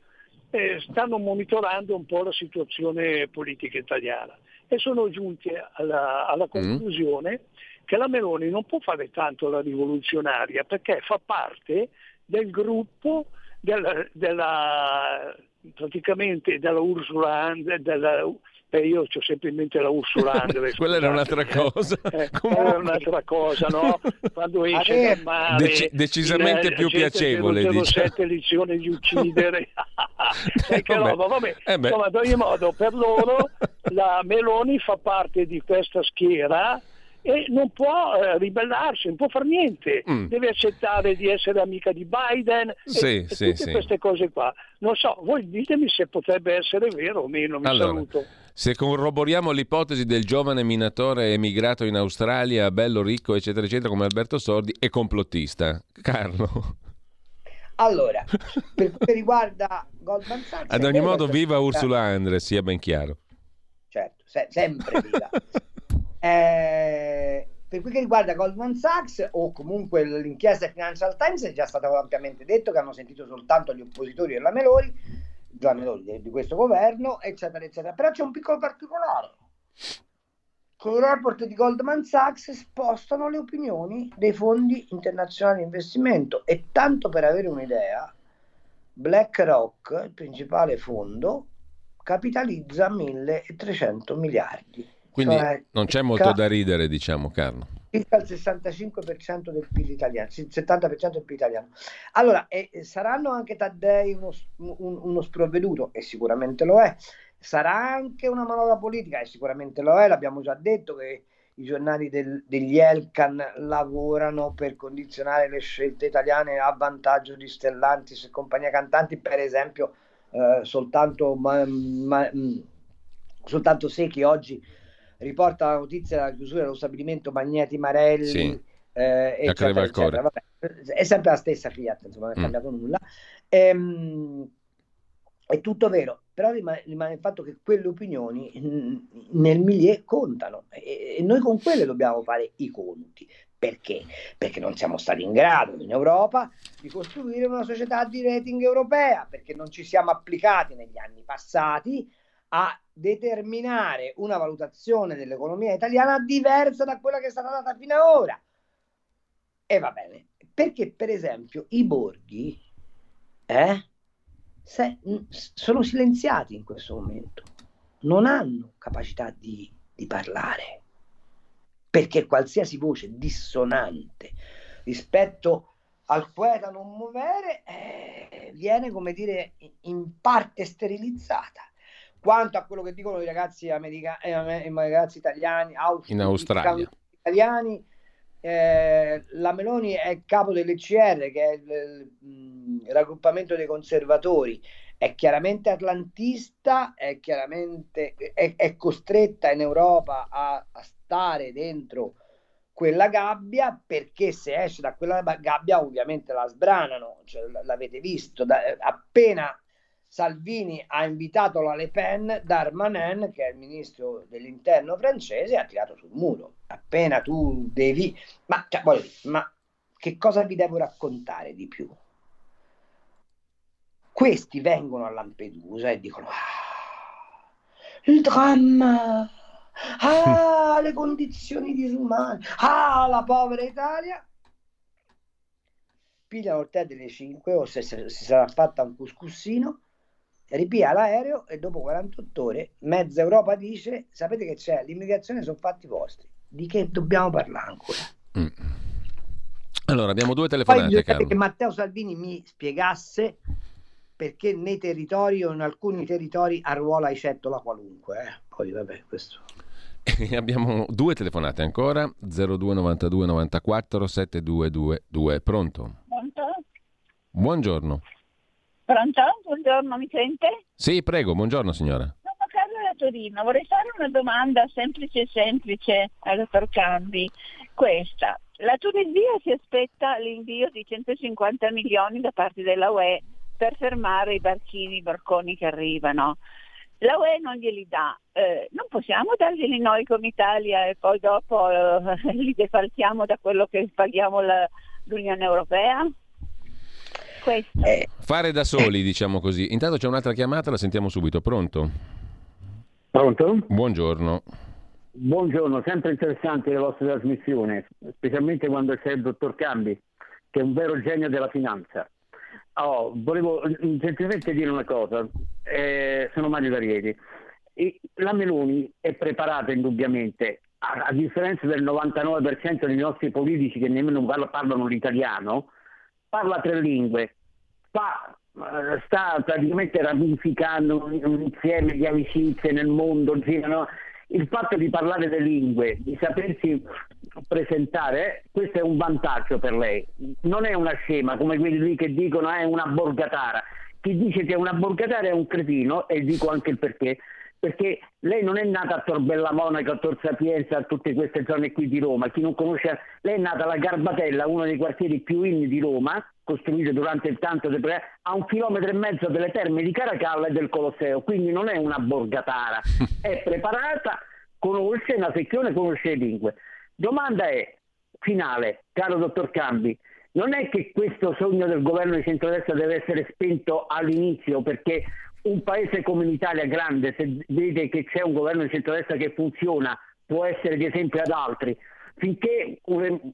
eh, stanno monitorando un po' la situazione politica italiana e sono giunti alla, alla mm. conclusione mm. che la Meloni non può fare tanto la rivoluzionaria perché fa parte del gruppo della, della praticamente della Ursula della, Beh, io ho sempre in mente la Ursula Andres. Quella era un'altra cosa. Eh, era un'altra cosa, no? Quando esce dal mare... Dec- decisamente in, più piacevole, diciamo. sette lezioni di uccidere. eh, che vabbè. roba, vabbè. Eh Insomma, ad ogni modo, per loro la Meloni fa parte di questa schiera e non può eh, ribellarsi, non può fare niente, mm. deve accettare di essere amica di Biden sì, e, sì, e tutte sì. queste cose qua. Non so, voi ditemi se potrebbe essere vero o meno, mi allora, saluto. Se corroboriamo l'ipotesi del giovane minatore emigrato in Australia, bello, ricco, eccetera, eccetera, come Alberto Sordi, è complottista. Carlo. Allora, per quanto riguarda Goldman Sachs... Ad ogni modo, viva Ursula Andres, sia ben chiaro. Certo, se- sempre viva. Eh, per quel che riguarda Goldman Sachs o comunque l'inchiesta Financial Times è già stato ampiamente detto che hanno sentito soltanto gli oppositori della Meloni, Giovanni Meloni di, questo governo, eccetera, eccetera. Però c'è un piccolo particolare. Che i report di Goldman Sachs spostano le opinioni dei fondi internazionali di investimento e tanto per avere un'idea, BlackRock, il principale fondo, capitalizza 1300 miliardi quindi cioè, non c'è molto da ridere, diciamo, Carlo. Circa il 65% del PIL italiano, il 70% del PIL italiano. Allora, eh, saranno anche Taddei uno, un, uno sprovveduto, e sicuramente lo è. Sarà anche una manovra politica, e sicuramente lo è. L'abbiamo già detto che i giornali del, degli Elkan lavorano per condizionare le scelte italiane a vantaggio di Stellantis e compagnia cantanti, per esempio, eh, soltanto, ma, ma, soltanto Secchi oggi riporta la notizia della chiusura dello stabilimento Magneti Marelli. Sì. Eh, eccetera, eccetera. Vabbè, è sempre la stessa Fiat, insomma, non è mm. cambiato nulla. Ehm, è tutto vero, però rimane, rimane, il fatto che quelle opinioni nel milieu contano e, e noi con quelle dobbiamo fare i conti. Perché? Perché non siamo stati in grado in Europa di costruire una società di rating europea, perché non ci siamo applicati negli anni passati a determinare una valutazione dell'economia italiana diversa da quella che è stata data fino ad ora. E va bene, perché per esempio i borghi eh, se, sono silenziati in questo momento, non hanno capacità di, di parlare, perché qualsiasi voce dissonante rispetto al poeta non muovere eh, viene, come dire, in parte sterilizzata quanto a quello che dicono i ragazzi, americani, eh, i ragazzi italiani, in Australia, italiani, eh, la Meloni è capo dell'ECR, che è il, il, il, raggruppamento dei conservatori, è chiaramente atlantista, è chiaramente è, è costretta in Europa a, a, stare dentro quella gabbia perché se esce da quella gabbia ovviamente la sbranano, cioè, l'avete visto, da, appena Salvini ha invitato la Le Pen, Darmanin, che è il ministro dell'interno francese, ha tirato sul muro. Appena tu devi... Ma, cioè, dire, ma che cosa vi devo raccontare di più? Questi vengono a Lampedusa e dicono... Ah, il dramma! Ah, le condizioni disumane! Ah, la povera Italia! pigliano il tè delle 5 o se, se, si sarà fatta un cuscussino ripia l'aereo e dopo 48 ore mezza Europa dice sapete che c'è l'immigrazione sono fatti vostri di che dobbiamo parlare ancora mm. allora abbiamo due telefonate poi che Matteo Salvini mi spiegasse perché nei territori o in alcuni territori arruola Icettola qualunque eh? poi vabbè questo abbiamo due telefonate ancora 0292 94 7222 pronto? Pronto? buongiorno Pronto? Buongiorno, mi sente? Sì, prego, buongiorno signora. Sono Carlo da Torino, vorrei fare una domanda semplice semplice al dottor Cambi. Questa, la Tunisia si aspetta l'invio di 150 milioni da parte della UE per fermare i barchini, i barconi che arrivano. La UE non glieli dà, eh, non possiamo darglieli noi come Italia e poi dopo eh, li defalchiamo da quello che paghiamo la, l'Unione Europea? Questo. Eh, Fare da soli, diciamo così. Intanto c'è un'altra chiamata, la sentiamo subito. Pronto? Pronto? Buongiorno. Buongiorno, sempre interessante la vostra trasmissione, specialmente quando c'è il dottor Cambi, che è un vero genio della finanza. Oh, volevo semplicemente dire una cosa, eh, sono Mario Varieti. La Meloni è preparata indubbiamente, a, a, differenza del 99% dei nostri politici che nemmeno parlano l'italiano, parla tre lingue, fa, eh, sta praticamente ramificando un, un, insieme di amicizie nel mondo. No? Il fatto di parlare le lingue, di sapersi presentare, questo è un vantaggio per lei. Non è una scema come quelli che dicono è una borgatara. Chi dice che è una borgatara è un cretino e dico anche il perché perché lei non è nata a Tor Bella Monaca, a Tor Sapienza, a tutte queste zone qui di Roma. Chi non conosce, lei è nata alla Garbatella, uno dei quartieri più in di Roma, costruito durante il tanto de... a un chilometro e mezzo delle terme di Caracalla e del Colosseo, quindi non è una borgatara, è preparata, conosce una sezione, conosce le lingue. Domanda è, finale, caro dottor Cambi, non è che questo sogno del governo di centrodestra deve essere spento all'inizio perché un paese come l'Italia grande, se vede che c'è un governo di centrodestra che funziona, può essere di esempio ad altri. Finché un,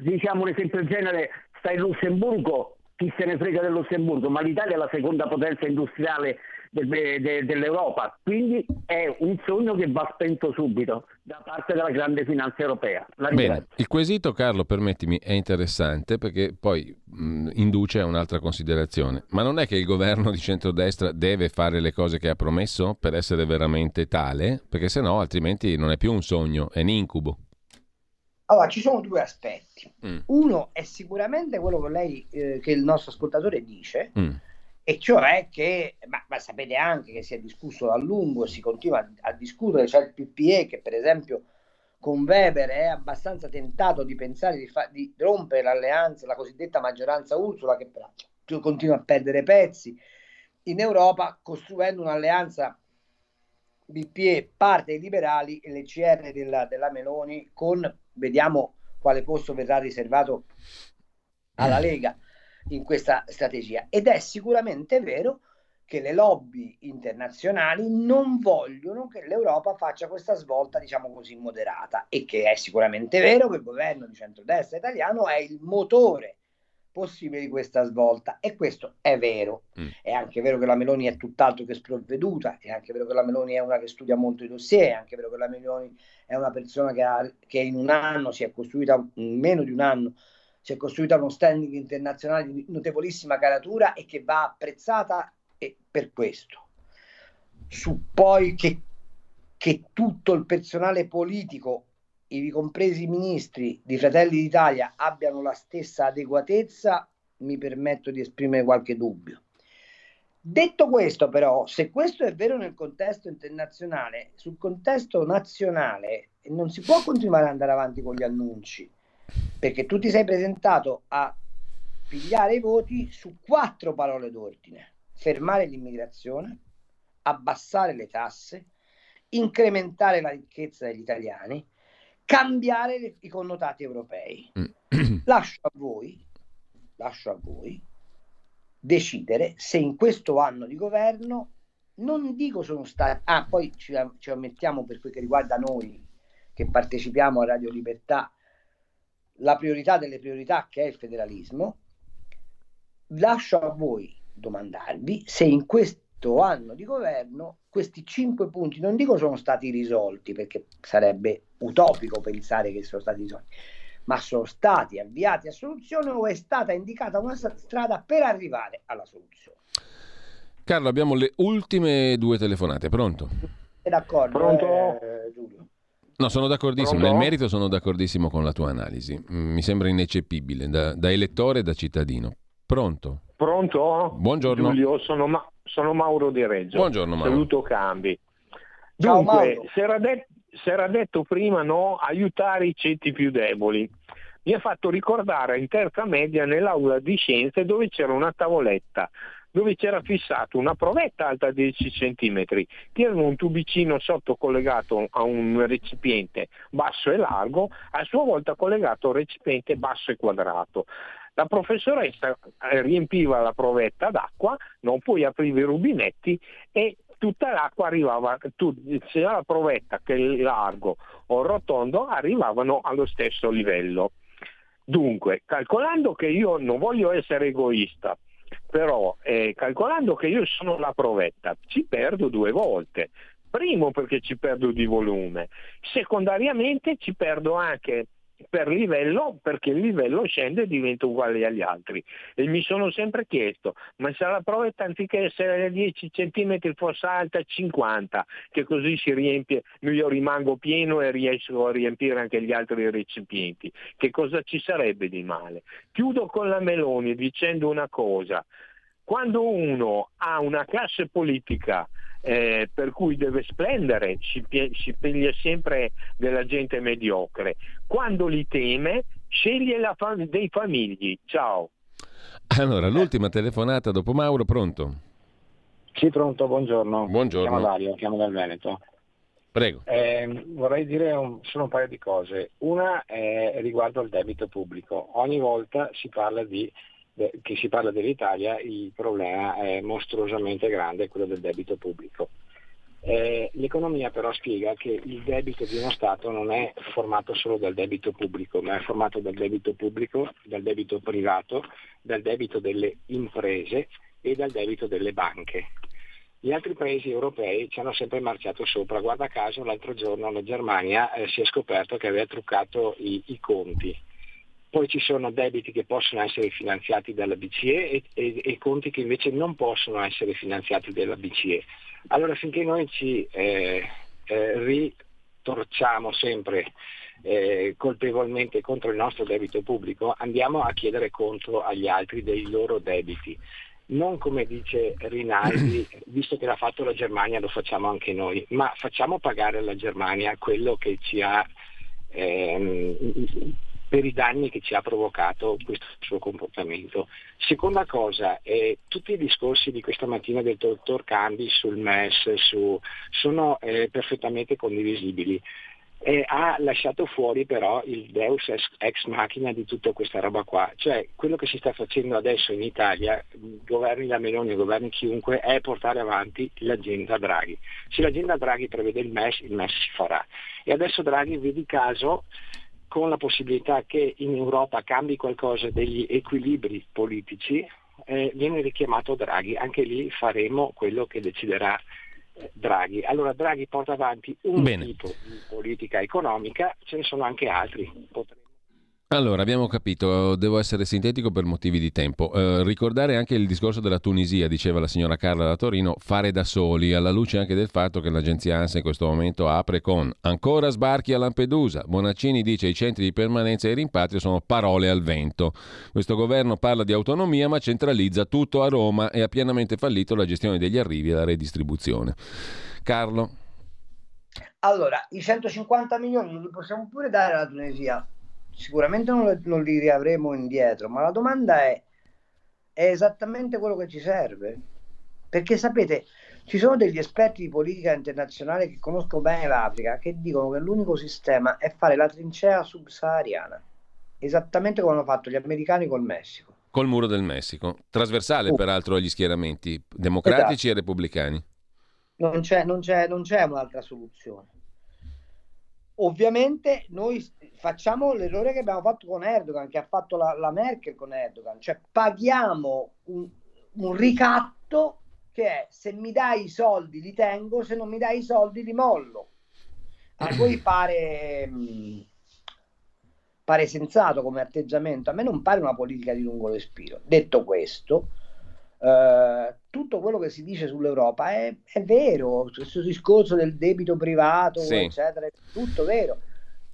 diciamo un esempio del genere sta in Lussemburgo, chi se ne frega del Lussemburgo, ma l'Italia è la seconda potenza industriale de, de, dell'Europa, quindi è un sogno che va spento subito da parte della grande finanza europea. Bene, il quesito Carlo, permettimi, è interessante perché poi mh, induce a un'altra considerazione, ma non è che il governo di centrodestra deve fare le cose che ha promesso per essere veramente tale, perché se no altrimenti non è più un sogno, è un incubo. Allora, ci sono due aspetti. Mm. Uno è sicuramente quello che lei, eh, che il nostro ascoltatore dice, mm e cioè che, ma, ma, sapete anche che si è discusso a lungo, si continua a, a discutere, c'è il PPE che per esempio con Weber è abbastanza tentato di pensare di, fa, di rompere l'alleanza, la cosiddetta maggioranza Ursula, che peraltro continua a perdere pezzi in Europa, costruendo un'alleanza BPE, parte dei liberali e l'ECR della, della Meloni, con vediamo quale posto verrà riservato alla Lega in questa strategia. Ed è sicuramente vero che le lobby internazionali non vogliono che l'Europa faccia questa svolta, diciamo così, moderata e che è sicuramente vero che il governo di centrodestra italiano è il motore possibile di questa svolta e questo è vero. Mm. È anche vero che la Meloni è tutt'altro che sprovveduta, è anche vero che la Meloni è una che studia molto i dossier, è anche vero che la Meloni è una persona che, ha, che in un anno si è costruita, in meno di un anno, si è costruita uno standing internazionale di notevolissima caratura e che va apprezzata per questo. Su poi che, che tutto il personale politico, ivi compresi ministri di Fratelli d'Italia, abbiano la stessa adeguatezza, mi permetto di esprimere qualche dubbio. Detto questo, però, se questo è vero nel contesto internazionale, sul contesto nazionale non si può continuare ad andare avanti con gli annunci perché tu ti sei presentato a pigliare i voti su quattro parole d'ordine. Fermare l'immigrazione, abbassare le tasse, incrementare la ricchezza degli italiani, cambiare le, i connotati europei. Mm. lascio a voi, lascio a voi decidere se in questo anno di governo non dico sono stati ah poi ci, ci ammettiamo per quel che riguarda noi che partecipiamo a Radio Libertà la priorità delle priorità che è il federalismo, lascio a voi domandarvi se in questo anno di governo questi cinque punti, non dico sono stati risolti, perché sarebbe utopico pensare che sono stati risolti, ma sono stati avviati a soluzione o è stata indicata una strada per arrivare alla soluzione. Carlo, abbiamo le ultime due telefonate, pronto? È d'accordo, pronto? Eh, Giulio. No, sono d'accordissimo. Pronto? Nel merito sono d'accordissimo con la tua analisi. Mm, mi sembra ineccepibile da, da elettore e da cittadino. Pronto? Pronto? Buongiorno. Giulio, sono, Ma- sono Mauro Di Reggio. Buongiorno Mauro. Saluto Cambi. Ciao, Dunque, si era, de- era, detto prima no, aiutare i ceti più deboli. Mi ha fatto ricordare in terza media nell'aula di scienze dove c'era una tavoletta dove c'era fissato una provetta alta 10 cm che aveva un tubicino sotto collegato a un recipiente basso e largo, a sua volta collegato a un recipiente basso e quadrato. La professoressa eh, riempiva la provetta d'acqua, non poi apriva i rubinetti e tutta l'acqua arrivava, sia la provetta che il largo o il rotondo arrivavano allo stesso livello. Dunque, calcolando che io non voglio essere egoista, però eh, calcolando che io sono la provetta, ci perdo due volte. Primo perché ci perdo di volume, secondariamente ci perdo anche per livello perché il livello scende e diventa uguale agli altri. E mi sono sempre chiesto ma se la provetta anziché essere a 10 cm fosse alta 50 che così si riempie io rimango pieno e riesco a riempire anche gli altri recipienti che cosa ci sarebbe di male? Chiudo con la Meloni dicendo una cosa quando uno ha una classe politica eh, per cui deve splendere, si, si piglia sempre della gente mediocre. Quando li teme, sceglie fam- dei famigli. Ciao. Allora, l'ultima telefonata dopo Mauro, pronto? Sì, pronto, buongiorno. Buongiorno. Chiamo Dario, chiamo dal Veneto. Prego. Eh, vorrei dire un, solo un paio di cose. Una è riguardo al debito pubblico. Ogni volta si parla di che si parla dell'Italia, il problema è mostruosamente grande, quello del debito pubblico. Eh, l'economia però spiega che il debito di uno Stato non è formato solo dal debito pubblico, ma è formato dal debito pubblico, dal debito privato, dal debito delle imprese e dal debito delle banche. Gli altri paesi europei ci hanno sempre marciato sopra. Guarda caso l'altro giorno la Germania eh, si è scoperto che aveva truccato i, i conti poi ci sono debiti che possono essere finanziati dalla BCE e, e, e, conti che invece non possono essere finanziati dalla BCE. Allora finché noi ci eh, eh, ritorciamo sempre eh, colpevolmente contro il nostro debito pubblico, andiamo a chiedere conto agli altri dei loro debiti. Non come dice Rinaldi, visto che l'ha fatto la Germania lo facciamo anche noi, ma facciamo pagare alla Germania quello che ci ha ehm, per i danni che ci ha provocato questo suo comportamento. Seconda cosa, eh, tutti i discorsi di questa mattina del dottor Cambi sul MES su, sono eh, perfettamente condivisibili. Eh, ha lasciato fuori però il deus ex machina di tutta questa roba qua, cioè quello che si sta facendo adesso in Italia, governi la Meloni, governi chiunque, è portare avanti l'agenda Draghi. Se l'agenda Draghi prevede il MES, il MES si farà. E adesso Draghi, vedi caso, con la possibilità che in Europa cambi qualcosa degli equilibri politici, eh, viene richiamato Draghi. Anche lì faremo quello che deciderà eh, Draghi. Allora Draghi porta avanti un Bene. tipo di politica economica, ce ne sono anche altri. Potremmo allora, abbiamo capito, devo essere sintetico per motivi di tempo. Eh, ricordare anche il discorso della Tunisia, diceva la signora Carla da Torino, fare da soli, alla luce anche del fatto che l'agenzia ANSA in questo momento apre con ancora sbarchi a Lampedusa. Bonaccini dice i centri di permanenza e rimpatrio sono parole al vento. Questo governo parla di autonomia ma centralizza tutto a Roma e ha pienamente fallito la gestione degli arrivi e la redistribuzione. Carlo? Allora, i 150 milioni li possiamo pure dare alla Tunisia sicuramente non, non, li riavremo indietro, ma la domanda è, è esattamente quello che ci serve? Perché sapete, ci sono degli esperti di politica internazionale che conoscono bene l'Africa che dicono che l'unico sistema è fare la trincea subsahariana, esattamente come hanno fatto gli americani col Messico. Col muro del Messico, trasversale uh. peraltro agli schieramenti democratici esatto. e repubblicani. Non c'è, non, c'è, non c'è un'altra soluzione. Ovviamente noi facciamo l'errore che abbiamo fatto con Erdogan, che ha fatto la, la Merkel con Erdogan, cioè paghiamo un, un, ricatto che è se mi dai i soldi li tengo, se non mi dai i soldi li mollo. A voi pare, mm, pare sensato come atteggiamento, a me non pare una politica di lungo respiro. Detto questo, eh, tutto quello che si dice sull'Europa è, è vero, questo discorso del debito privato, sì. eccetera, è tutto vero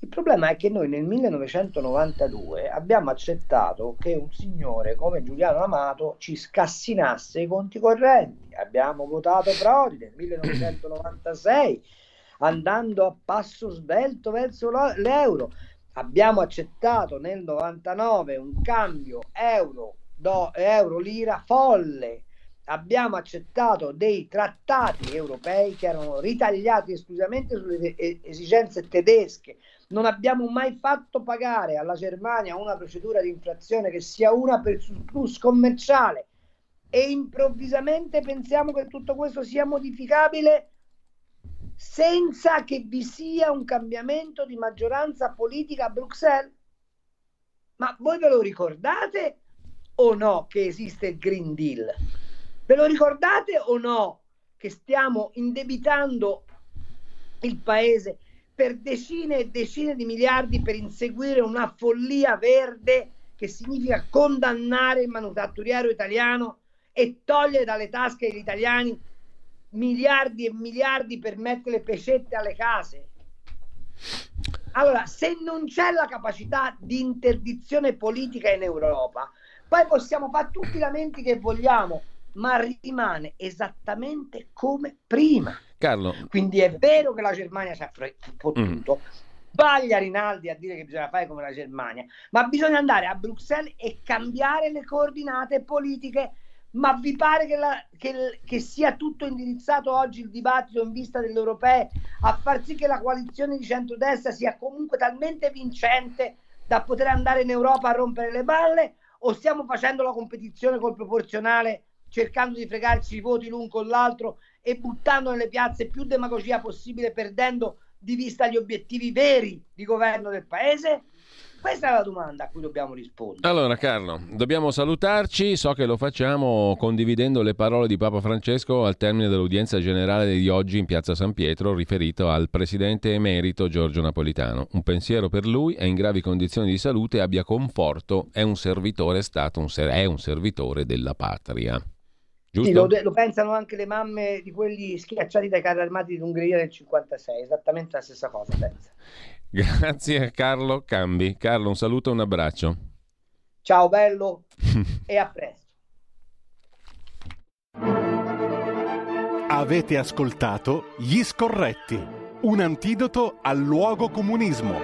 il problema è che noi nel 1992 abbiamo accettato che un signore come Giuliano Amato ci scassinasse i conti correnti. Abbiamo votato Prodi nel 1996 andando a passo svelto verso l'euro. Abbiamo accettato nel 99 un cambio euro, do, euro lira folle. Abbiamo accettato dei trattati europei che erano ritagliati esclusivamente sulle esigenze tedesche. Non abbiamo mai fatto pagare alla Germania una procedura di infrazione che sia una per surplus commerciale. E improvvisamente pensiamo che tutto questo sia modificabile senza che vi sia un cambiamento di maggioranza politica a Bruxelles? Ma voi ve lo ricordate o no che esiste il Green Deal? Ve lo ricordate o no che stiamo indebitando il paese per decine e decine di miliardi per inseguire una follia verde che significa condannare il manufatturiero italiano e togliere dalle tasche degli italiani miliardi e miliardi per mettere le pecette alle case. Allora, se non c'è la capacità di interdizione politica in Europa, poi possiamo fare tutti i lamenti che vogliamo, ma rimane esattamente come prima. Carlo. Quindi è vero che la Germania si è fottuto. Mm. Sbaglia Rinaldi a dire che bisogna fare come la Germania, ma bisogna andare a Bruxelles e cambiare le coordinate politiche. Ma vi pare che, la, che, che sia tutto indirizzato oggi il dibattito in vista delle europee a far sì che la coalizione di centrodestra sia comunque talmente vincente da poter andare in Europa a rompere le balle? O stiamo facendo la competizione col proporzionale cercando di fregarci i voti l'un con l'altro e buttando nelle piazze più demagogia possibile, perdendo di vista gli obiettivi veri di governo del paese? Questa è la domanda a cui dobbiamo rispondere. Allora Carlo, dobbiamo salutarci, so che lo facciamo condividendo le parole di Papa Francesco al termine dell'udienza generale di oggi in Piazza San Pietro riferito al presidente emerito Giorgio Napolitano. Un pensiero per lui, è in gravi condizioni di salute, abbia conforto, è un servitore stato, un ser- è un servitore della patria. Sì, lo, lo, pensano anche le mamme di quelli schiacciati dai carri armati d'Ungheria nel 56, esattamente la stessa cosa, pensa. Grazie a Carlo Cambi. Carlo, un saluto e un abbraccio. Ciao bello e a presto. Avete ascoltato Gli Scorretti, un antidoto al luogo comunismo.